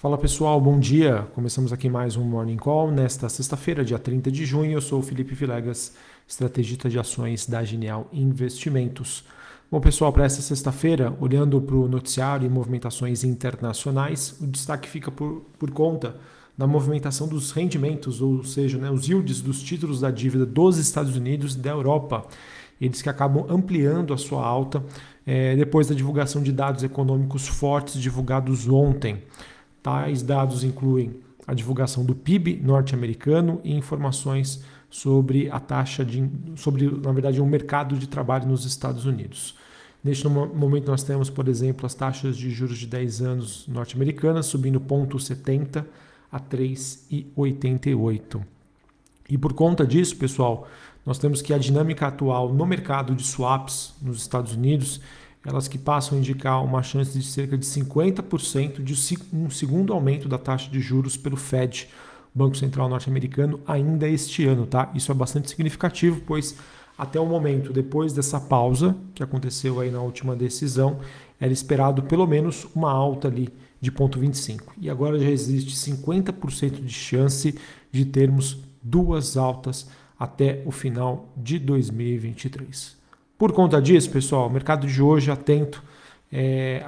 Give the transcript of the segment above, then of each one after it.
Fala pessoal, bom dia. Começamos aqui mais um Morning Call nesta sexta-feira, dia 30 de junho. Eu sou o Felipe Vilegas, estrategista de ações da Genial Investimentos. Bom, pessoal, para esta sexta-feira, olhando para o noticiário e movimentações internacionais, o destaque fica por, por conta da movimentação dos rendimentos, ou seja, né, os yields dos títulos da dívida dos Estados Unidos e da Europa. Eles que acabam ampliando a sua alta é, depois da divulgação de dados econômicos fortes divulgados ontem. Tais dados incluem a divulgação do PIB norte-americano e informações sobre a taxa de sobre na verdade o um mercado de trabalho nos Estados Unidos. Neste momento nós temos, por exemplo, as taxas de juros de 10 anos norte-americanas subindo 0,70 a 3,88. E por conta disso, pessoal, nós temos que a dinâmica atual no mercado de swaps nos Estados Unidos elas que passam a indicar uma chance de cerca de 50% de um segundo aumento da taxa de juros pelo Fed, Banco Central Norte-Americano, ainda este ano, tá? Isso é bastante significativo, pois até o momento, depois dessa pausa que aconteceu aí na última decisão, era esperado pelo menos uma alta ali de 0,25. E agora já existe 50% de chance de termos duas altas até o final de 2023. Por conta disso, pessoal, o mercado de hoje atento é,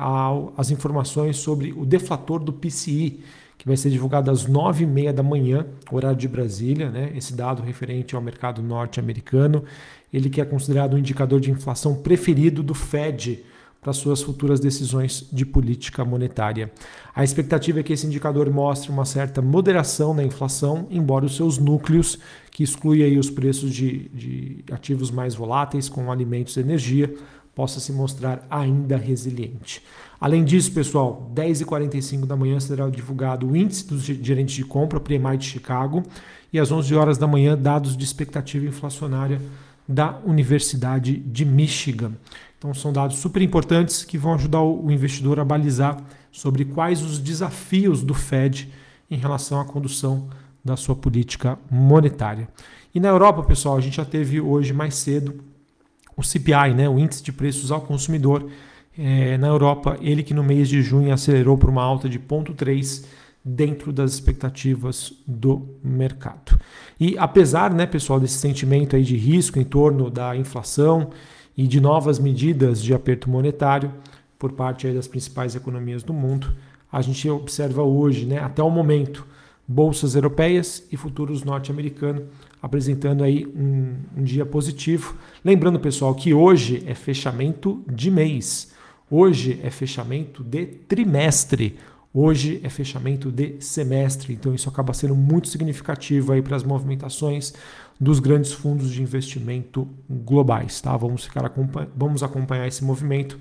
às informações sobre o deflator do PCI, que vai ser divulgado às 9h30 da manhã, horário de Brasília, né? esse dado referente ao mercado norte-americano. Ele que é considerado o indicador de inflação preferido do Fed para suas futuras decisões de política monetária. A expectativa é que esse indicador mostre uma certa moderação na inflação, embora os seus núcleos, que exclui aí os preços de, de ativos mais voláteis, como alimentos e energia, possa se mostrar ainda resiliente. Além disso, pessoal, 10h45 da manhã será divulgado o índice dos gerentes de compra, PMI de Chicago, e às 11 horas da manhã, dados de expectativa inflacionária da Universidade de Michigan. Então, são dados super importantes que vão ajudar o investidor a balizar sobre quais os desafios do Fed em relação à condução da sua política monetária. E na Europa, pessoal, a gente já teve hoje mais cedo o CPI, né, o Índice de Preços ao Consumidor. É, na Europa, ele que no mês de junho acelerou para uma alta de 0,3 dentro das expectativas do mercado. E apesar, né, pessoal, desse sentimento aí de risco em torno da inflação e de novas medidas de aperto monetário por parte das principais economias do mundo. A gente observa hoje, né, até o momento, bolsas europeias e futuros norte-americanos apresentando aí um, um, dia positivo. Lembrando, pessoal, que hoje é fechamento de mês, hoje é fechamento de trimestre, hoje é fechamento de semestre. Então isso acaba sendo muito significativo aí para as movimentações dos grandes fundos de investimento globais. Tá? Vamos, ficar, vamos acompanhar esse movimento,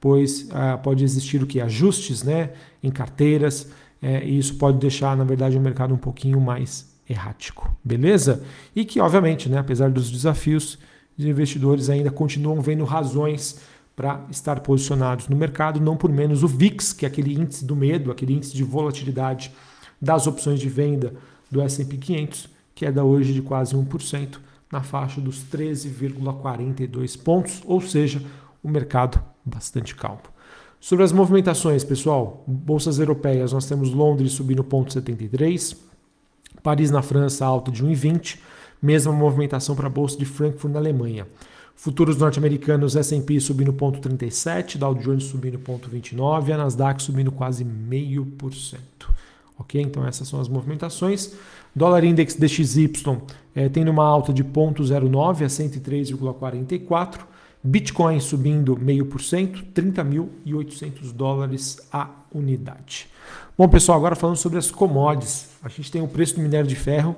pois ah, pode existir o que? Ajustes né, em carteiras, é, e isso pode deixar, na verdade, o mercado um pouquinho mais errático. Beleza? E que, obviamente, né, apesar dos desafios, os investidores ainda continuam vendo razões para estar posicionados no mercado, não por menos o VIX, que é aquele índice do medo, aquele índice de volatilidade das opções de venda do S&P 500, queda hoje de quase 1%, na faixa dos 13,42 pontos, ou seja, o mercado bastante calmo. Sobre as movimentações, pessoal, bolsas europeias, nós temos Londres subindo 0,73, Paris na França alta de 1,20, mesma movimentação para a bolsa de Frankfurt na Alemanha. Futuros norte-americanos, S&P subindo 0,37, Dow Jones subindo 0,29, a Nasdaq subindo quase 0,5%. Ok? Então essas são as movimentações. Dólar Index DXY é, tendo uma alta de 0,09 a 103,44. Bitcoin subindo 0,5%, 30.800 dólares a unidade. Bom, pessoal, agora falando sobre as commodities. A gente tem o preço do minério de ferro,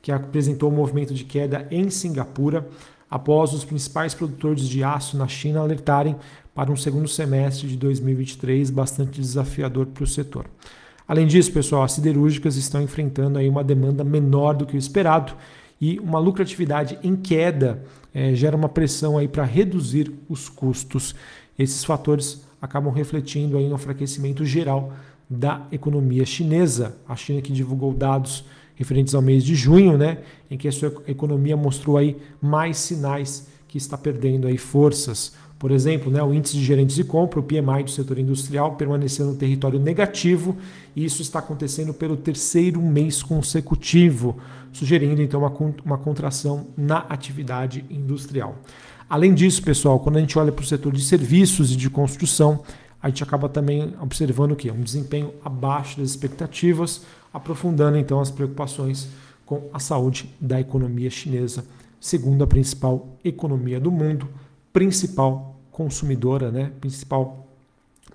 que apresentou um movimento de queda em Singapura, após os principais produtores de aço na China alertarem para um segundo semestre de 2023 bastante desafiador para o setor. Além disso, pessoal, as siderúrgicas estão enfrentando aí uma demanda menor do que o esperado e uma lucratividade em queda é, gera uma pressão aí para reduzir os custos. Esses fatores acabam refletindo aí no enfraquecimento geral da economia chinesa. A China que divulgou dados referentes ao mês de junho, né, em que a sua economia mostrou aí mais sinais que está perdendo aí forças Por exemplo, né, o índice de gerentes de compra, o PMI do setor industrial, permaneceu no território negativo e isso está acontecendo pelo terceiro mês consecutivo, sugerindo então uma, uma contração na atividade industrial. Além disso, pessoal, quando a gente olha para o setor de serviços e de construção, a gente acaba também observando que? Um desempenho abaixo das expectativas, aprofundando então as preocupações com a saúde da economia chinesa, segundo a principal economia do mundo, principal consumidora, né? principal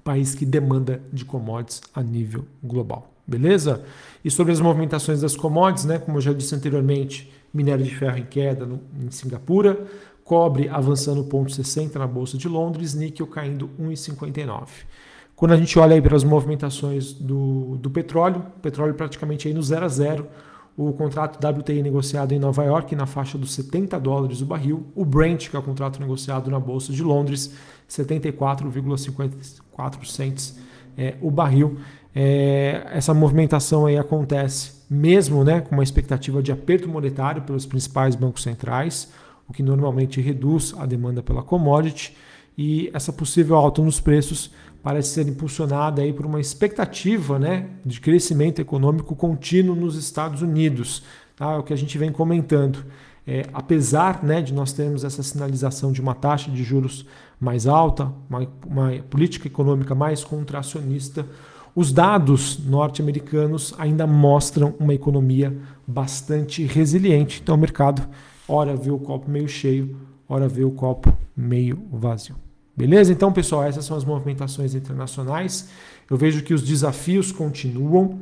país que demanda de commodities a nível global. Beleza? E sobre as movimentações das commodities, né? como eu já disse anteriormente, minério de ferro em queda no, em Singapura, cobre avançando 0,60 na Bolsa de Londres, níquel caindo 1,59. Quando a gente olha aí para as movimentações do, do petróleo, petróleo praticamente aí no 0 a 0, o contrato WTI negociado em Nova York na faixa dos 70 dólares o barril, o Brent, que é o contrato negociado na Bolsa de Londres, 74,54 cents é, o barril. É, essa movimentação aí acontece mesmo né, com uma expectativa de aperto monetário pelos principais bancos centrais, o que normalmente reduz a demanda pela commodity, e essa possível alta nos preços parece ser impulsionada aí por uma expectativa né, de crescimento econômico contínuo nos Estados Unidos. Tá? É o que a gente vem comentando. É, apesar né, de nós termos essa sinalização de uma taxa de juros mais alta, uma, uma política econômica mais contracionista, os dados norte-americanos ainda mostram uma economia bastante resiliente. Então, o mercado, ora vê o copo meio cheio, ora vê o copo meio vazio. Beleza? Então, pessoal, essas são as movimentações internacionais. Eu vejo que os desafios continuam.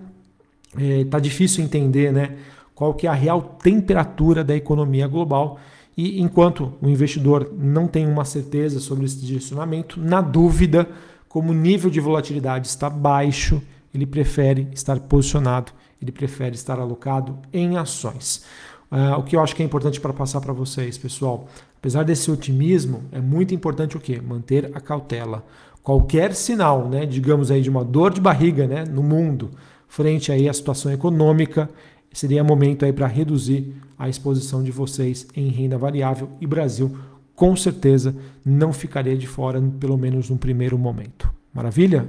Está é, tá difícil entender né, qual que é a real temperatura da economia global. E enquanto o investidor não tem uma certeza sobre esse direcionamento, na dúvida, como o nível de volatilidade está baixo, ele prefere estar posicionado, ele prefere estar alocado em ações. Uh, o que eu acho que é importante para passar para vocês, pessoal, apesar desse otimismo, é muito importante o quê? Manter a cautela. Qualquer sinal, né, digamos aí, de uma dor de barriga né, no mundo, frente aí à situação econômica, seria momento aí para reduzir a exposição de vocês em renda variável e Brasil com certeza não ficaria de fora, pelo menos no primeiro momento. Maravilha?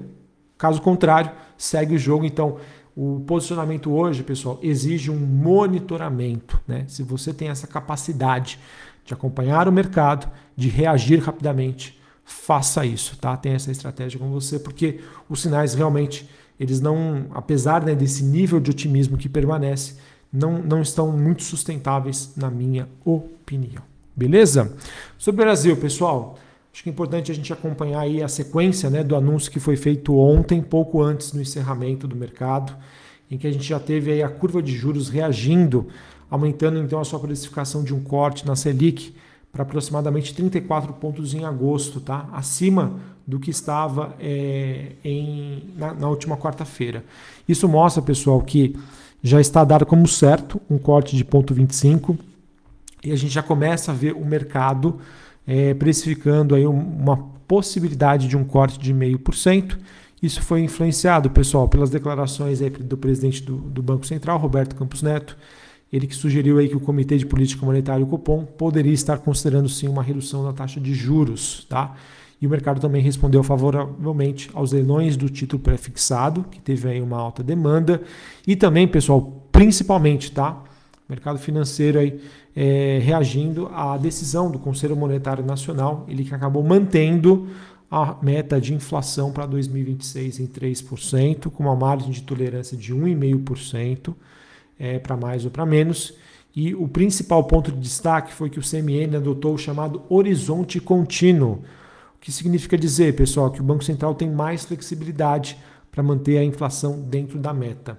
Caso contrário, segue o jogo. Então, o posicionamento hoje, pessoal, exige um monitoramento. Né? Se você tem essa capacidade de acompanhar o mercado, de reagir rapidamente, faça isso, tá? Tenha essa estratégia com você, porque os sinais realmente, eles não, apesar né, desse nível de otimismo que permanece, não, não estão muito sustentáveis, na minha opinião. Beleza? Sobre o Brasil, pessoal, Acho que é importante a gente acompanhar aí a sequência né, do anúncio que foi feito ontem, pouco antes do encerramento do mercado, em que a gente já teve aí a curva de juros reagindo, aumentando então a sua precificação de um corte na Selic para aproximadamente 34 pontos em agosto, tá? acima do que estava é, em, na, na última quarta-feira. Isso mostra, pessoal, que já está dado como certo um corte de ponto 25 e a gente já começa a ver o mercado é, precificando aí uma possibilidade de um corte de 0,5%. Isso foi influenciado, pessoal, pelas declarações do presidente do, do, Banco Central, Roberto Campos Neto, ele que sugeriu aí que o Comitê de Política Monetária, o Copom, poderia estar considerando sim uma redução da taxa de juros, tá? E o mercado também respondeu favoravelmente aos leilões do título pré-fixado, que teve aí uma alta demanda, e também, pessoal, principalmente, tá? mercado financeiro aí é, reagindo à decisão do Conselho Monetário Nacional, ele que acabou mantendo a meta de inflação para 2026 em 3%, com uma margem de tolerância de 1,5% é, para mais ou para menos. E o principal ponto de destaque foi que o CMN adotou o chamado horizonte contínuo, o que significa dizer, pessoal, que o Banco Central tem mais flexibilidade para manter a inflação dentro da meta.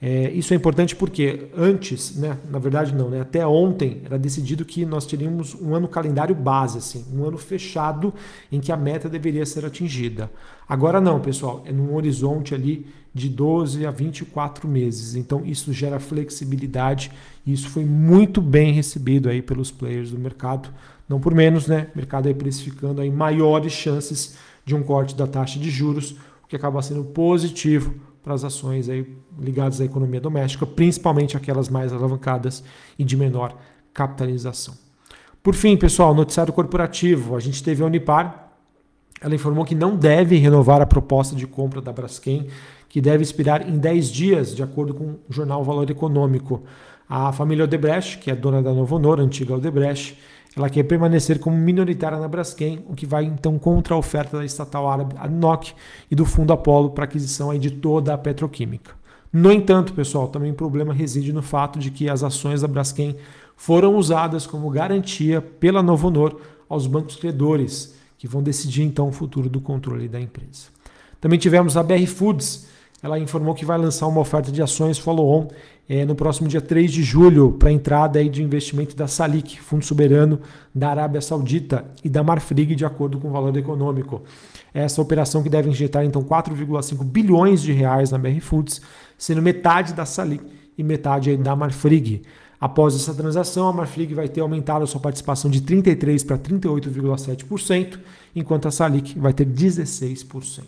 É, isso é importante porque antes, né, na verdade não, né, até ontem era decidido que nós teríamos um ano calendário base, assim, um ano fechado em que a meta deveria ser atingida. Agora não, pessoal, é num horizonte ali de 12 a 24 meses. Então isso gera flexibilidade e isso foi muito bem recebido aí pelos players do mercado. Não por menos, né? O mercado aí precificando aí maiores chances de um corte da taxa de juros, o que acaba sendo positivo para as ações aí ligadas à economia doméstica, principalmente aquelas mais alavancadas e de menor capitalização. Por fim, pessoal, noticiário corporativo. A gente teve a Unipar, ela informou que não deve renovar a proposta de compra da Braskem, que deve expirar em 10 dias, de acordo com o jornal Valor Econômico. A família Odebrecht, que é dona da Novo Honor, antiga Odebrecht, ela quer permanecer como minoritária na Braskem, o que vai então contra a oferta da estatal árabe ADNOC e do fundo Apollo para aquisição aí de toda a petroquímica. No entanto, pessoal, também o problema reside no fato de que as ações da Braskem foram usadas como garantia pela Novo Honor aos bancos credores, que vão decidir então o futuro do controle da empresa. Também tivemos a BR Foods, ela informou que vai lançar uma oferta de ações follow-on é, no próximo dia 3 de julho para a entrada aí de investimento da Salik, fundo soberano da Arábia Saudita, e da Marfrig, de acordo com o valor econômico. Essa operação que deve injetar então 4,5 bilhões de reais na BR Foods, sendo metade da Salik e metade aí da Marfrig. Após essa transação, a Marfrig vai ter aumentado a sua participação de 33% para 38,7%, enquanto a Salik vai ter 16%.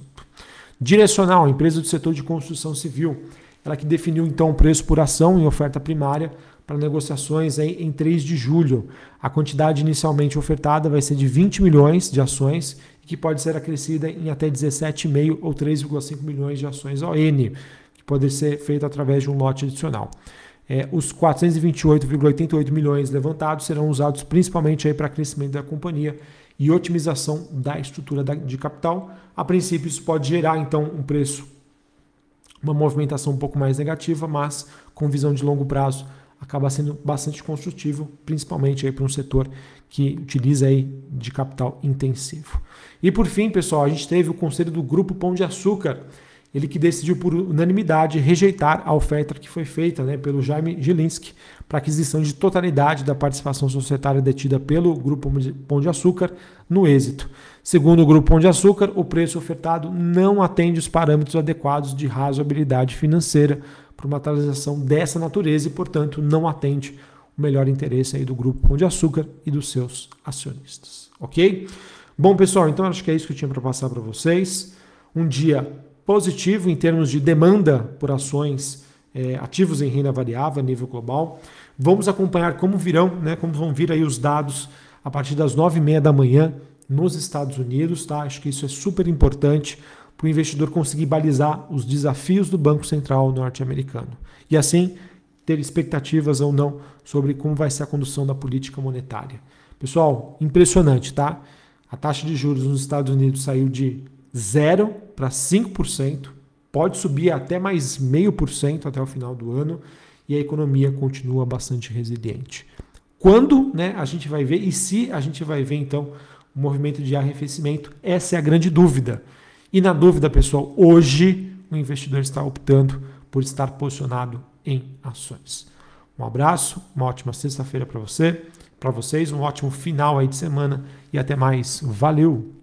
Direcional, empresa do setor de construção civil, ela que definiu então o preço por ação em oferta primária para negociações aí em 3 de julho. A quantidade inicialmente ofertada vai ser de 20 milhões de ações, que pode ser acrescida em até 17,5 ou 3,5 milhões de ações ON, que pode ser feito através de um lote adicional. É, os 428,88 milhões levantados serão usados principalmente para crescimento da companhia e otimização da estrutura de capital. A princípio, isso pode gerar então um preço, uma movimentação um pouco mais negativa, mas com visão de longo prazo acaba sendo bastante construtivo, principalmente para um setor que utiliza aí de capital intensivo. E por fim, pessoal, a gente teve o conselho do Grupo Pão de Açúcar ele que decidiu por unanimidade rejeitar a oferta que foi feita né, pelo Jaime Gilinski para aquisição de totalidade da participação societária detida pelo Grupo Pão de Açúcar no êxito. Segundo o Grupo Pão de Açúcar, o preço ofertado não atende os parâmetros adequados de razoabilidade financeira para uma transação dessa natureza e, portanto, não atende o melhor interesse aí do Grupo Pão de Açúcar e dos seus acionistas. Ok? Bom, pessoal, então acho que é isso que eu tinha para passar para vocês. Um dia positivo em termos de demanda por ações é, ativos em renda variável a nível global. Vamos acompanhar como virão, né, como vão vir aí os dados a partir das nove e meia da manhã nos Estados Unidos. Tá? Acho que isso é super importante para o investidor conseguir balizar os desafios do Banco Central norte-americano. E assim ter expectativas ou não sobre como vai ser a condução da política monetária. Pessoal, impressionante, tá? A taxa de juros nos Estados Unidos saiu de 0 para 5%, pode subir até mais 0,5% até o final do ano e a economia continua bastante resiliente. Quando né, a gente vai ver e se a gente vai ver então o movimento de arrefecimento? Essa é a grande dúvida. E na dúvida, pessoal, hoje o investidor está optando por estar posicionado em ações. Um abraço, uma ótima sexta-feira para você, para vocês, um ótimo final aí de semana e até mais. Valeu!